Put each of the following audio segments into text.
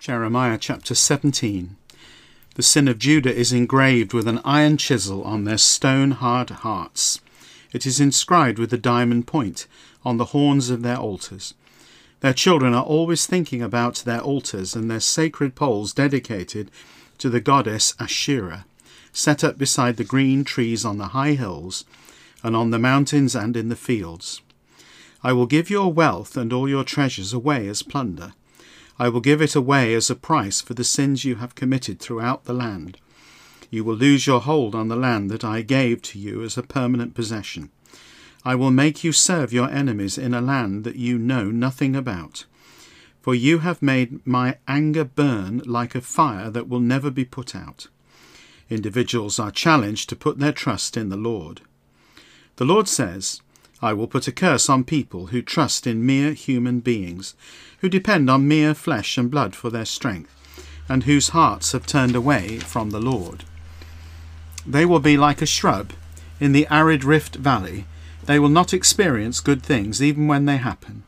Jeremiah chapter 17. The sin of Judah is engraved with an iron chisel on their stone hard hearts. It is inscribed with a diamond point on the horns of their altars. Their children are always thinking about their altars and their sacred poles dedicated to the goddess Asherah, set up beside the green trees on the high hills and on the mountains and in the fields. I will give your wealth and all your treasures away as plunder I will give it away as a price for the sins you have committed throughout the land. You will lose your hold on the land that I gave to you as a permanent possession. I will make you serve your enemies in a land that you know nothing about. For you have made my anger burn like a fire that will never be put out. Individuals are challenged to put their trust in the Lord. The Lord says, I will put a curse on people who trust in mere human beings, who depend on mere flesh and blood for their strength, and whose hearts have turned away from the Lord. They will be like a shrub in the arid rift valley. They will not experience good things even when they happen.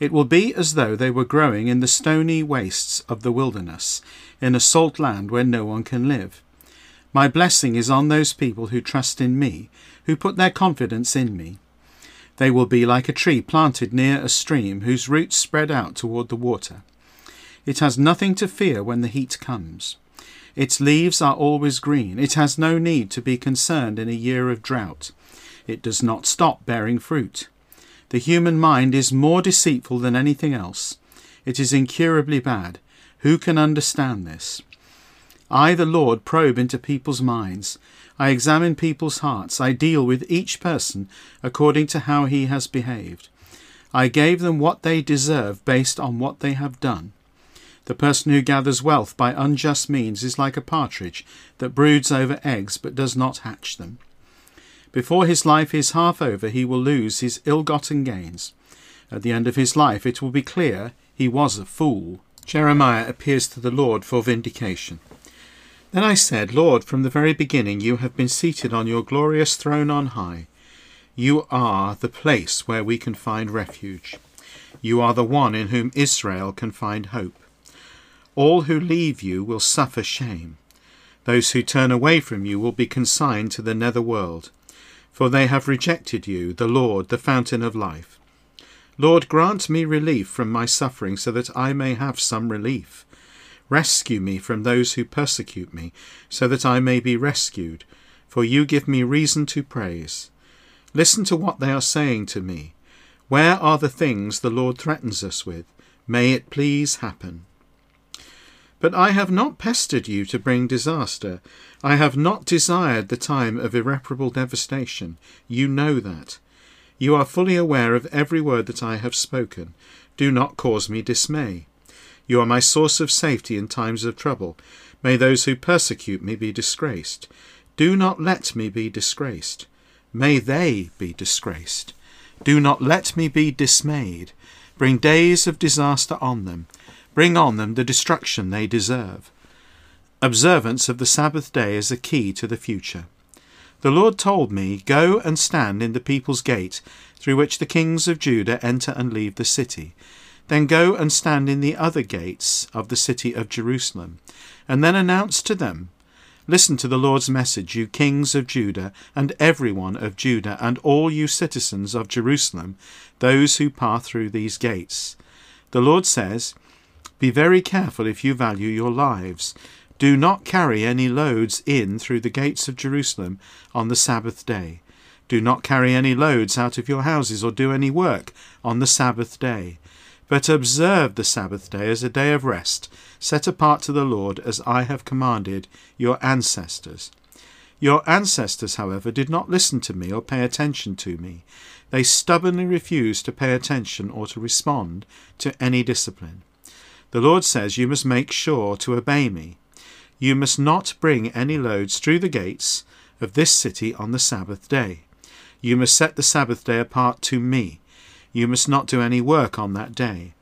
It will be as though they were growing in the stony wastes of the wilderness, in a salt land where no one can live. My blessing is on those people who trust in me, who put their confidence in me. They will be like a tree planted near a stream whose roots spread out toward the water. It has nothing to fear when the heat comes. Its leaves are always green. It has no need to be concerned in a year of drought. It does not stop bearing fruit. The human mind is more deceitful than anything else. It is incurably bad. Who can understand this? I, the Lord, probe into people's minds. I examine people's hearts. I deal with each person according to how he has behaved. I gave them what they deserve based on what they have done. The person who gathers wealth by unjust means is like a partridge that broods over eggs but does not hatch them. Before his life is half over, he will lose his ill gotten gains. At the end of his life, it will be clear he was a fool. Jeremiah appears to the Lord for vindication. Then I said, Lord, from the very beginning you have been seated on your glorious throne on high. You are the place where we can find refuge. You are the one in whom Israel can find hope. All who leave you will suffer shame. Those who turn away from you will be consigned to the nether world, for they have rejected you, the Lord, the fountain of life. Lord, grant me relief from my suffering, so that I may have some relief. Rescue me from those who persecute me, so that I may be rescued, for you give me reason to praise. Listen to what they are saying to me. Where are the things the Lord threatens us with? May it please happen. But I have not pestered you to bring disaster. I have not desired the time of irreparable devastation. You know that. You are fully aware of every word that I have spoken. Do not cause me dismay. You are my source of safety in times of trouble. May those who persecute me be disgraced. Do not let me be disgraced. May they be disgraced. Do not let me be dismayed. Bring days of disaster on them. Bring on them the destruction they deserve. Observance of the Sabbath day is a key to the future. The Lord told me, Go and stand in the people's gate, through which the kings of Judah enter and leave the city. Then go and stand in the other gates of the city of Jerusalem, and then announce to them, Listen to the Lord's message, you kings of Judah, and every one of Judah, and all you citizens of Jerusalem, those who pass through these gates. The Lord says, Be very careful if you value your lives. Do not carry any loads in through the gates of Jerusalem on the Sabbath day. Do not carry any loads out of your houses or do any work on the Sabbath day but observe the Sabbath day as a day of rest, set apart to the Lord, as I have commanded your ancestors. Your ancestors, however, did not listen to me or pay attention to me. They stubbornly refused to pay attention or to respond to any discipline. The Lord says, You must make sure to obey me. You must not bring any loads through the gates of this city on the Sabbath day. You must set the Sabbath day apart to me. You must not do any work on that day.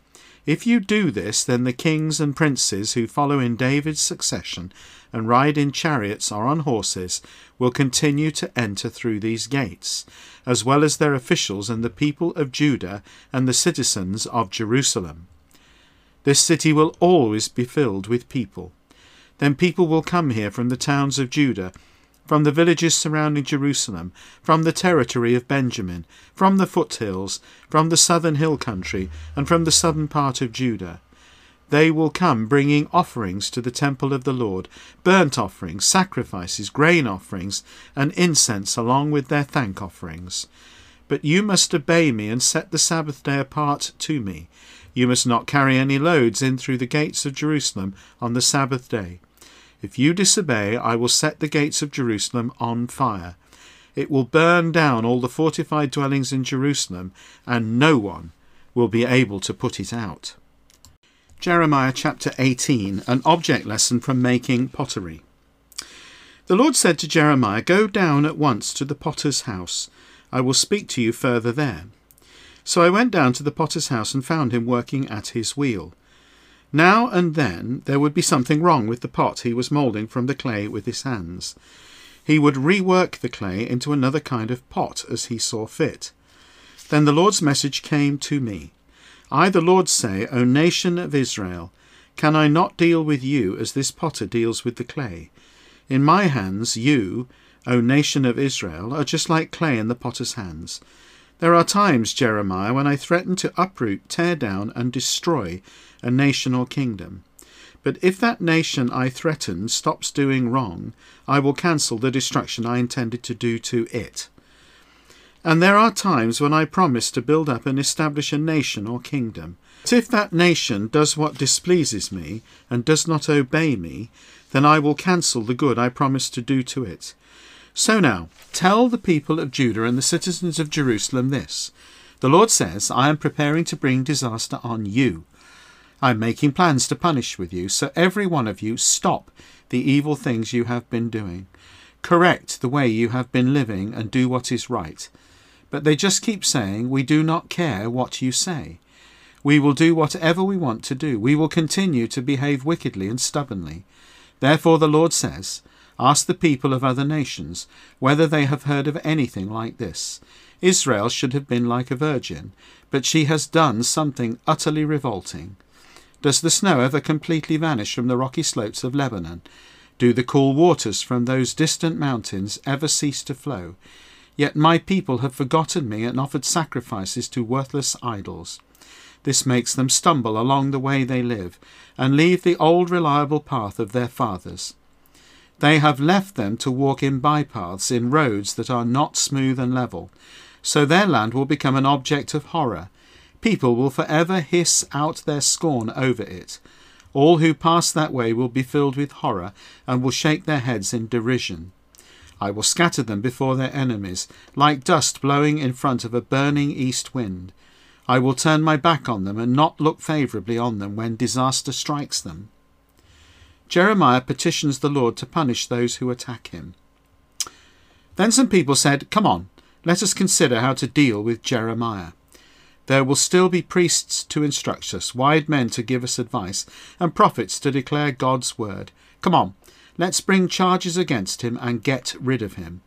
If you do this, then the kings and princes who follow in David's succession and ride in chariots or on horses will continue to enter through these gates, as well as their officials and the people of Judah and the citizens of Jerusalem. This city will always be filled with people. Then people will come here from the towns of Judah, from the villages surrounding Jerusalem, from the territory of Benjamin, from the foothills, from the southern hill country, and from the southern part of Judah. They will come bringing offerings to the temple of the Lord, burnt offerings, sacrifices, grain offerings, and incense along with their thank offerings. But you must obey me and set the Sabbath day apart to me. You must not carry any loads in through the gates of Jerusalem on the Sabbath day. If you disobey, I will set the gates of Jerusalem on fire. It will burn down all the fortified dwellings in Jerusalem, and no one will be able to put it out. Jeremiah chapter 18, an object lesson from making pottery. The Lord said to Jeremiah, Go down at once to the potter's house. I will speak to you further there. So I went down to the potter's house and found him working at his wheel. Now and then there would be something wrong with the pot he was moulding from the clay with his hands. He would rework the clay into another kind of pot as he saw fit. Then the Lord's message came to me. I, the Lord, say, O nation of Israel, can I not deal with you as this potter deals with the clay? In my hands, you, O nation of Israel, are just like clay in the potter's hands. There are times, Jeremiah, when I threaten to uproot, tear down, and destroy a nation or kingdom. But if that nation I threaten stops doing wrong, I will cancel the destruction I intended to do to it. And there are times when I promise to build up and establish a nation or kingdom. But if that nation does what displeases me and does not obey me, then I will cancel the good I promised to do to it. So now, tell the people of Judah and the citizens of Jerusalem this The Lord says, I am preparing to bring disaster on you. I am making plans to punish with you, so every one of you stop the evil things you have been doing. Correct the way you have been living and do what is right. But they just keep saying, We do not care what you say. We will do whatever we want to do. We will continue to behave wickedly and stubbornly. Therefore, the Lord says, Ask the people of other nations whether they have heard of anything like this. Israel should have been like a virgin, but she has done something utterly revolting. Does the snow ever completely vanish from the rocky slopes of Lebanon? Do the cool waters from those distant mountains ever cease to flow? Yet my people have forgotten me and offered sacrifices to worthless idols. This makes them stumble along the way they live, and leave the old reliable path of their fathers. They have left them to walk in bypaths in roads that are not smooth and level, so their land will become an object of horror. People will forever hiss out their scorn over it. All who pass that way will be filled with horror and will shake their heads in derision. I will scatter them before their enemies, like dust blowing in front of a burning east wind. I will turn my back on them and not look favourably on them when disaster strikes them. Jeremiah petitions the Lord to punish those who attack him. Then some people said, Come on, let us consider how to deal with Jeremiah. There will still be priests to instruct us, wise men to give us advice, and prophets to declare God's word. Come on, Let's bring charges against him and get rid of him.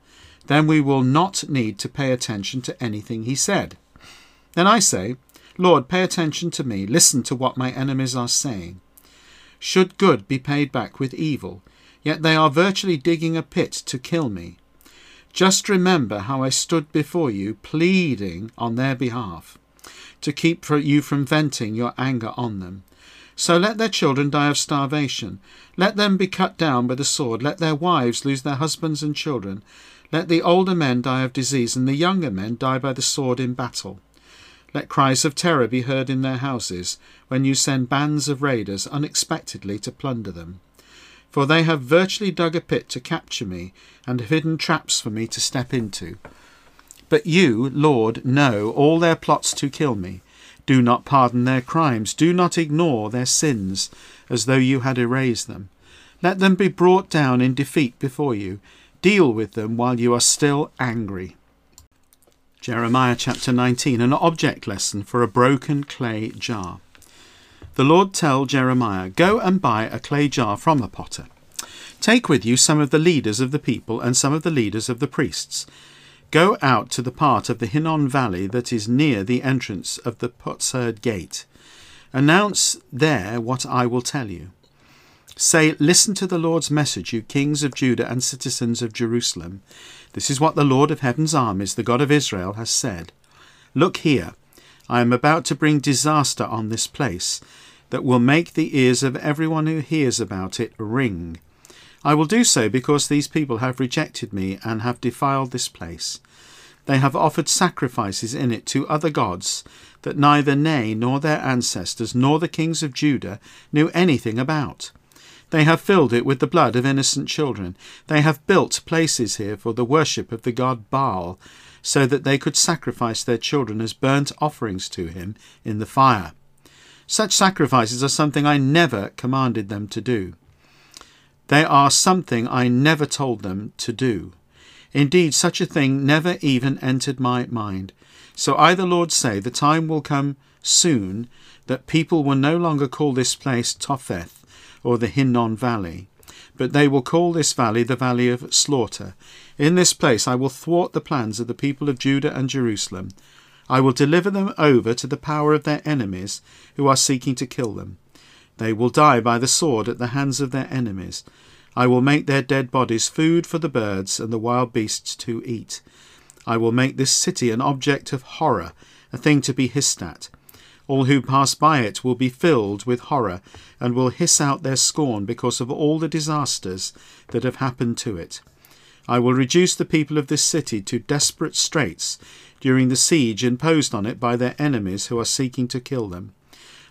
Then we will not need to pay attention to anything he said. Then I say, Lord, pay attention to me. Listen to what my enemies are saying. Should good be paid back with evil? Yet they are virtually digging a pit to kill me. Just remember how I stood before you, pleading on their behalf, to keep you from venting your anger on them. So let their children die of starvation. Let them be cut down by the sword. Let their wives lose their husbands and children. Let the older men die of disease, and the younger men die by the sword in battle. Let cries of terror be heard in their houses when you send bands of raiders unexpectedly to plunder them. For they have virtually dug a pit to capture me, and have hidden traps for me to step into. But you, Lord, know all their plots to kill me. Do not pardon their crimes. Do not ignore their sins as though you had erased them. Let them be brought down in defeat before you. Deal with them while you are still angry. Jeremiah chapter 19 An object lesson for a broken clay jar. The Lord tell Jeremiah, Go and buy a clay jar from a potter. Take with you some of the leaders of the people and some of the leaders of the priests Go out to the part of the Hinnom valley that is near the entrance of the Potsherd gate. Announce there what I will tell you. Say, Listen to the Lord's message, you kings of Judah and citizens of Jerusalem. This is what the Lord of heaven's armies, the God of Israel, has said. Look here, I am about to bring disaster on this place that will make the ears of everyone who hears about it ring. I will do so because these people have rejected me and have defiled this place. They have offered sacrifices in it to other gods that neither they nor their ancestors nor the kings of Judah knew anything about. They have filled it with the blood of innocent children. They have built places here for the worship of the god Baal, so that they could sacrifice their children as burnt offerings to him in the fire. Such sacrifices are something I never commanded them to do. They are something I never told them to do. Indeed, such a thing never even entered my mind. So I, the Lord, say, the time will come soon that people will no longer call this place Topheth or the Hinnom Valley, but they will call this valley the Valley of Slaughter. In this place I will thwart the plans of the people of Judah and Jerusalem. I will deliver them over to the power of their enemies who are seeking to kill them. They will die by the sword at the hands of their enemies. I will make their dead bodies food for the birds and the wild beasts to eat. I will make this city an object of horror, a thing to be hissed at. All who pass by it will be filled with horror and will hiss out their scorn because of all the disasters that have happened to it. I will reduce the people of this city to desperate straits during the siege imposed on it by their enemies who are seeking to kill them.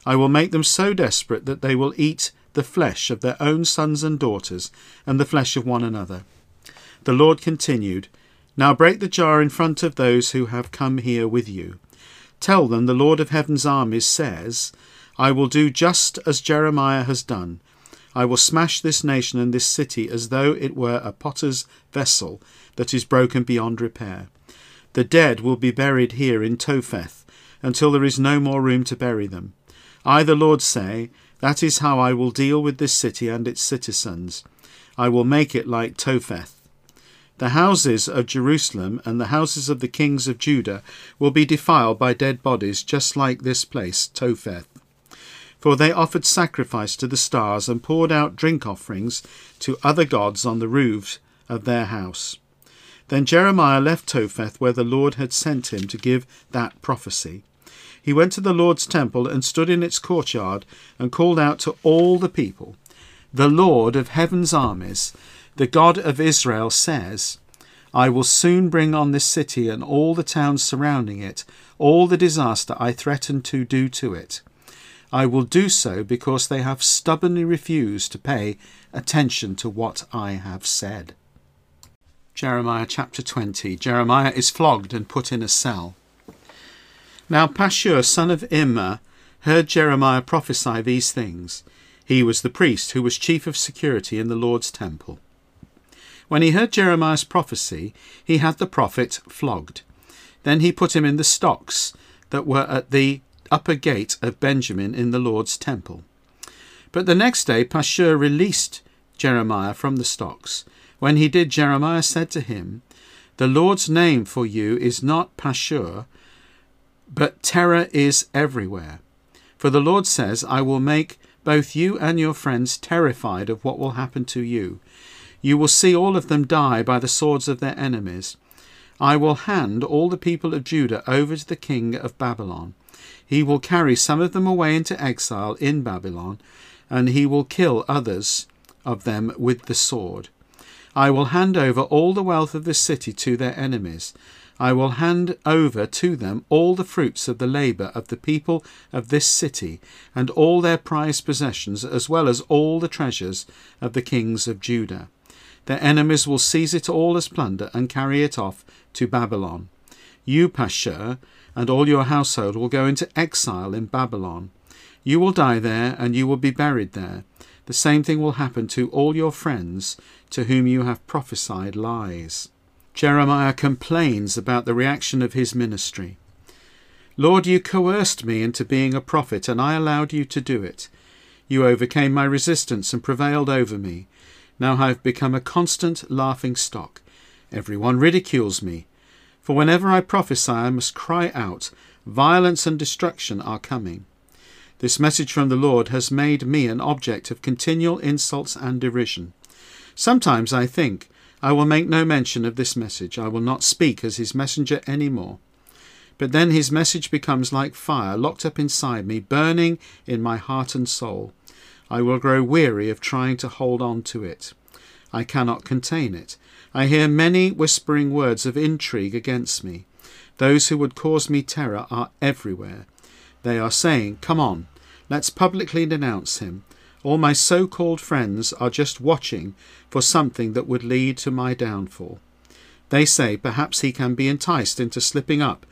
I will make them so desperate that they will eat the flesh of their own sons and daughters, and the flesh of one another. The Lord continued, Now break the jar in front of those who have come here with you. Tell them the Lord of heaven's armies says, I will do just as Jeremiah has done. I will smash this nation and this city as though it were a potter's vessel that is broken beyond repair. The dead will be buried here in Topheth until there is no more room to bury them. I, the Lord, say, that is how I will deal with this city and its citizens. I will make it like Topheth. The houses of Jerusalem and the houses of the kings of Judah will be defiled by dead bodies, just like this place, Topheth. For they offered sacrifice to the stars and poured out drink offerings to other gods on the roofs of their house. Then Jeremiah left Topheth, where the Lord had sent him to give that prophecy. He went to the Lord's temple and stood in its courtyard and called out to all the people The Lord of heaven's armies, the God of Israel, says, I will soon bring on this city and all the towns surrounding it all the disaster I threatened to do to it. I will do so because they have stubbornly refused to pay attention to what I have said. Jeremiah chapter 20 Jeremiah is flogged and put in a cell. Now Pashur, son of Immer, heard Jeremiah prophesy these things. He was the priest who was chief of security in the Lord's temple. When he heard Jeremiah's prophecy, he had the prophet flogged. Then he put him in the stocks that were at the upper gate of Benjamin in the Lord's temple. But the next day Pashur released Jeremiah from the stocks. When he did, Jeremiah said to him, The Lord's name for you is not Pashur, but terror is everywhere. For the Lord says, I will make both you and your friends terrified of what will happen to you. You will see all of them die by the swords of their enemies. I will hand all the people of Judah over to the king of Babylon. He will carry some of them away into exile in Babylon, and he will kill others of them with the sword. I will hand over all the wealth of this city to their enemies, I will hand over to them all the fruits of the labour of the people of this city, and all their prized possessions, as well as all the treasures of the kings of Judah. Their enemies will seize it all as plunder and carry it off to Babylon. You, Pashur, and all your household will go into exile in Babylon. You will die there, and you will be buried there. The same thing will happen to all your friends to whom you have prophesied lies. Jeremiah complains about the reaction of his ministry. Lord, you coerced me into being a prophet, and I allowed you to do it. You overcame my resistance and prevailed over me. Now I have become a constant laughing stock. Everyone ridicules me. For whenever I prophesy, I must cry out, Violence and destruction are coming. This message from the Lord has made me an object of continual insults and derision. Sometimes I think, I will make no mention of this message. I will not speak as his messenger any more. But then his message becomes like fire locked up inside me, burning in my heart and soul. I will grow weary of trying to hold on to it. I cannot contain it. I hear many whispering words of intrigue against me. Those who would cause me terror are everywhere. They are saying, Come on, let's publicly denounce him. All my so called friends are just watching for something that would lead to my downfall. They say perhaps he can be enticed into slipping up,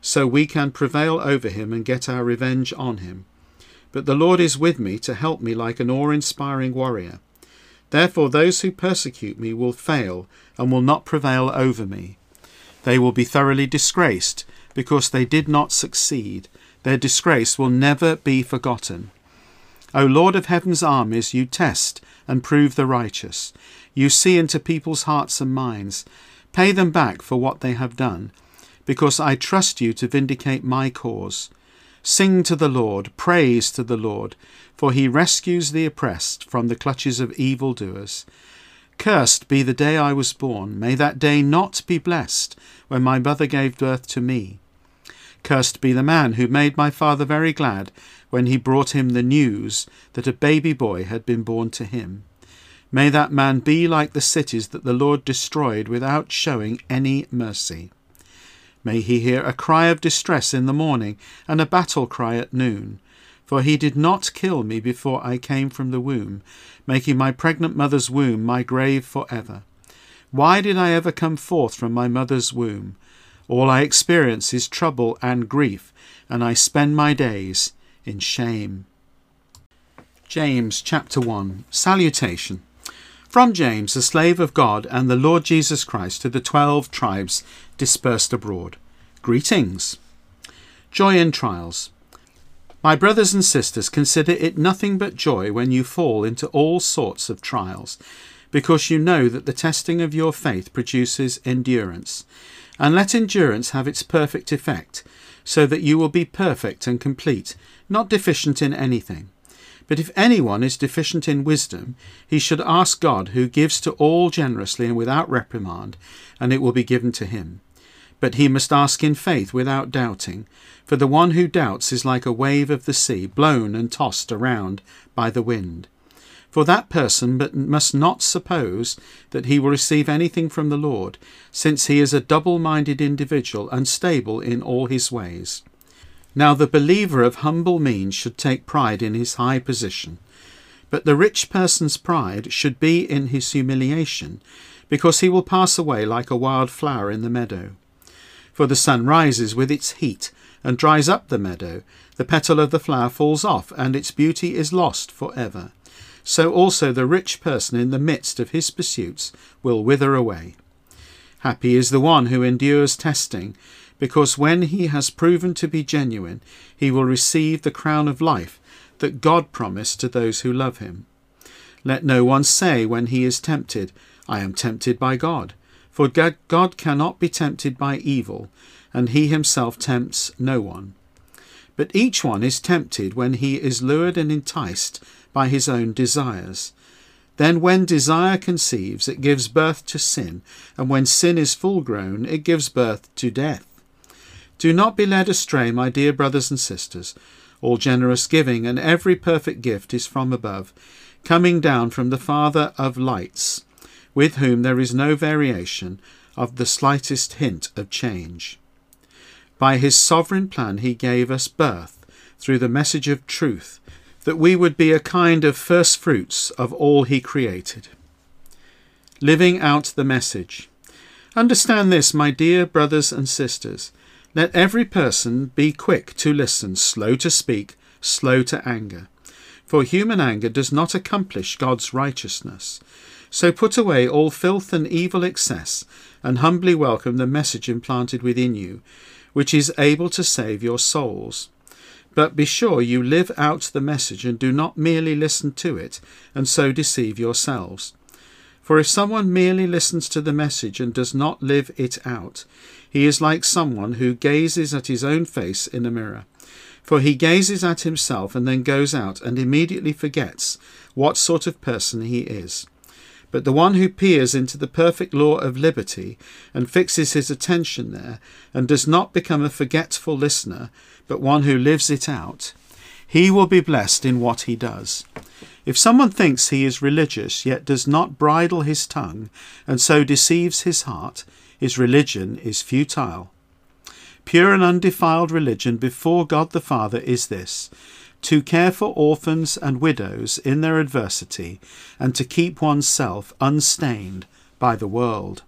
so we can prevail over him and get our revenge on him. But the Lord is with me to help me like an awe inspiring warrior. Therefore, those who persecute me will fail and will not prevail over me. They will be thoroughly disgraced because they did not succeed. Their disgrace will never be forgotten. O Lord of heaven's armies, you test and prove the righteous. You see into people's hearts and minds. Pay them back for what they have done, because I trust you to vindicate my cause. Sing to the Lord, praise to the Lord, for he rescues the oppressed from the clutches of evildoers. Cursed be the day I was born. May that day not be blessed when my mother gave birth to me. Cursed be the man who made my father very glad when he brought him the news that a baby boy had been born to him. May that man be like the cities that the Lord destroyed without showing any mercy. May he hear a cry of distress in the morning and a battle cry at noon. For he did not kill me before I came from the womb, making my pregnant mother's womb my grave for ever. Why did I ever come forth from my mother's womb? All I experience is trouble and grief, and I spend my days in shame. James chapter 1 Salutation. From James, a slave of God and the Lord Jesus Christ, to the twelve tribes dispersed abroad. Greetings. Joy in trials. My brothers and sisters, consider it nothing but joy when you fall into all sorts of trials, because you know that the testing of your faith produces endurance. And let endurance have its perfect effect, so that you will be perfect and complete, not deficient in anything. But if anyone is deficient in wisdom, he should ask God, who gives to all generously and without reprimand, and it will be given to him. But he must ask in faith without doubting, for the one who doubts is like a wave of the sea, blown and tossed around by the wind. For that person but must not suppose that he will receive anything from the Lord, since he is a double minded individual, unstable in all his ways. Now the believer of humble means should take pride in his high position, but the rich person's pride should be in his humiliation, because he will pass away like a wild flower in the meadow. For the sun rises with its heat and dries up the meadow, the petal of the flower falls off, and its beauty is lost for ever so also the rich person in the midst of his pursuits will wither away. Happy is the one who endures testing, because when he has proven to be genuine, he will receive the crown of life that God promised to those who love him. Let no one say when he is tempted, I am tempted by God. For God cannot be tempted by evil, and he himself tempts no one. But each one is tempted when he is lured and enticed by his own desires. Then, when desire conceives, it gives birth to sin, and when sin is full grown, it gives birth to death. Do not be led astray, my dear brothers and sisters. All generous giving and every perfect gift is from above, coming down from the Father of lights, with whom there is no variation of the slightest hint of change. By his sovereign plan, he gave us birth through the message of truth that we would be a kind of first fruits of all He created. Living out the message. Understand this, my dear brothers and sisters. Let every person be quick to listen, slow to speak, slow to anger. For human anger does not accomplish God's righteousness. So put away all filth and evil excess, and humbly welcome the message implanted within you, which is able to save your souls. But be sure you live out the message and do not merely listen to it and so deceive yourselves. For if someone merely listens to the message and does not live it out, he is like someone who gazes at his own face in a mirror. For he gazes at himself and then goes out and immediately forgets what sort of person he is. But the one who peers into the perfect law of liberty and fixes his attention there, and does not become a forgetful listener, but one who lives it out, he will be blessed in what he does. If someone thinks he is religious, yet does not bridle his tongue, and so deceives his heart, his religion is futile. Pure and undefiled religion before God the Father is this to care for orphans and widows in their adversity, and to keep oneself unstained by the world.